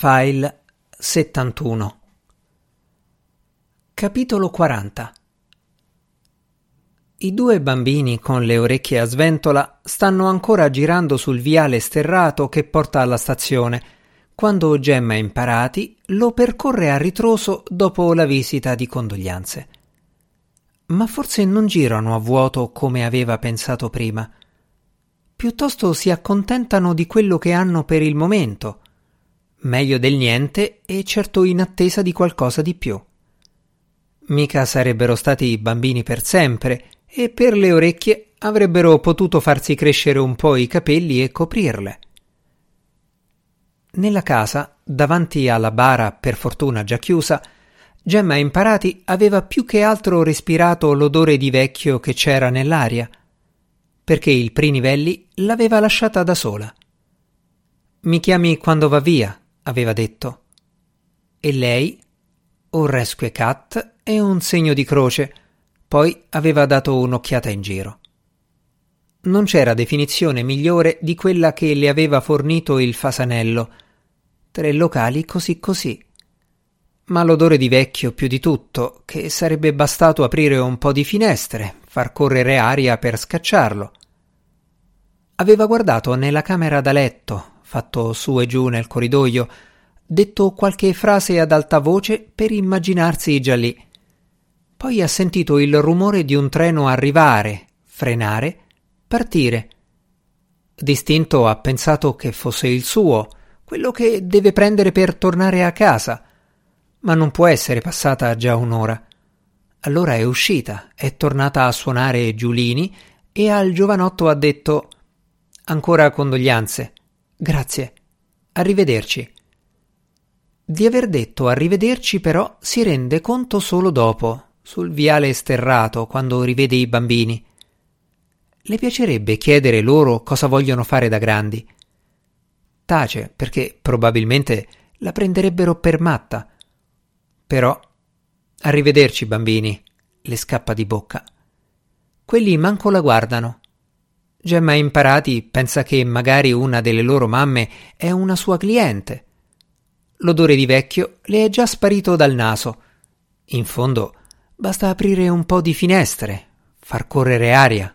File 71 Capitolo 40 I due bambini con le orecchie a sventola stanno ancora girando sul viale sterrato che porta alla stazione, quando Gemma Imparati lo percorre a ritroso dopo la visita di condoglianze. Ma forse non girano a vuoto come aveva pensato prima. Piuttosto si accontentano di quello che hanno per il momento – meglio del niente e certo in attesa di qualcosa di più. Mica sarebbero stati bambini per sempre e per le orecchie avrebbero potuto farsi crescere un po' i capelli e coprirle. Nella casa, davanti alla bara per fortuna già chiusa, Gemma Imparati aveva più che altro respirato l'odore di vecchio che c'era nell'aria, perché il Prinivelli l'aveva lasciata da sola. Mi chiami quando va via, aveva detto. E lei, un rescue cat e un segno di croce, poi aveva dato un'occhiata in giro. Non c'era definizione migliore di quella che le aveva fornito il fasanello. Tre locali così così. Ma l'odore di vecchio più di tutto, che sarebbe bastato aprire un po' di finestre, far correre aria per scacciarlo. Aveva guardato nella camera da letto, fatto su e giù nel corridoio, detto qualche frase ad alta voce per immaginarsi già lì. Poi ha sentito il rumore di un treno arrivare, frenare, partire. Distinto ha pensato che fosse il suo, quello che deve prendere per tornare a casa. Ma non può essere passata già un'ora. Allora è uscita, è tornata a suonare Giulini e al giovanotto ha detto Ancora condoglianze. Grazie. Arrivederci. Di aver detto arrivederci però si rende conto solo dopo, sul viale sterrato, quando rivede i bambini. Le piacerebbe chiedere loro cosa vogliono fare da grandi. Tace, perché probabilmente la prenderebbero per matta. Però arrivederci bambini, le scappa di bocca. Quelli manco la guardano. Gemma Imparati pensa che magari una delle loro mamme è una sua cliente. L'odore di vecchio le è già sparito dal naso. In fondo basta aprire un po' di finestre, far correre aria.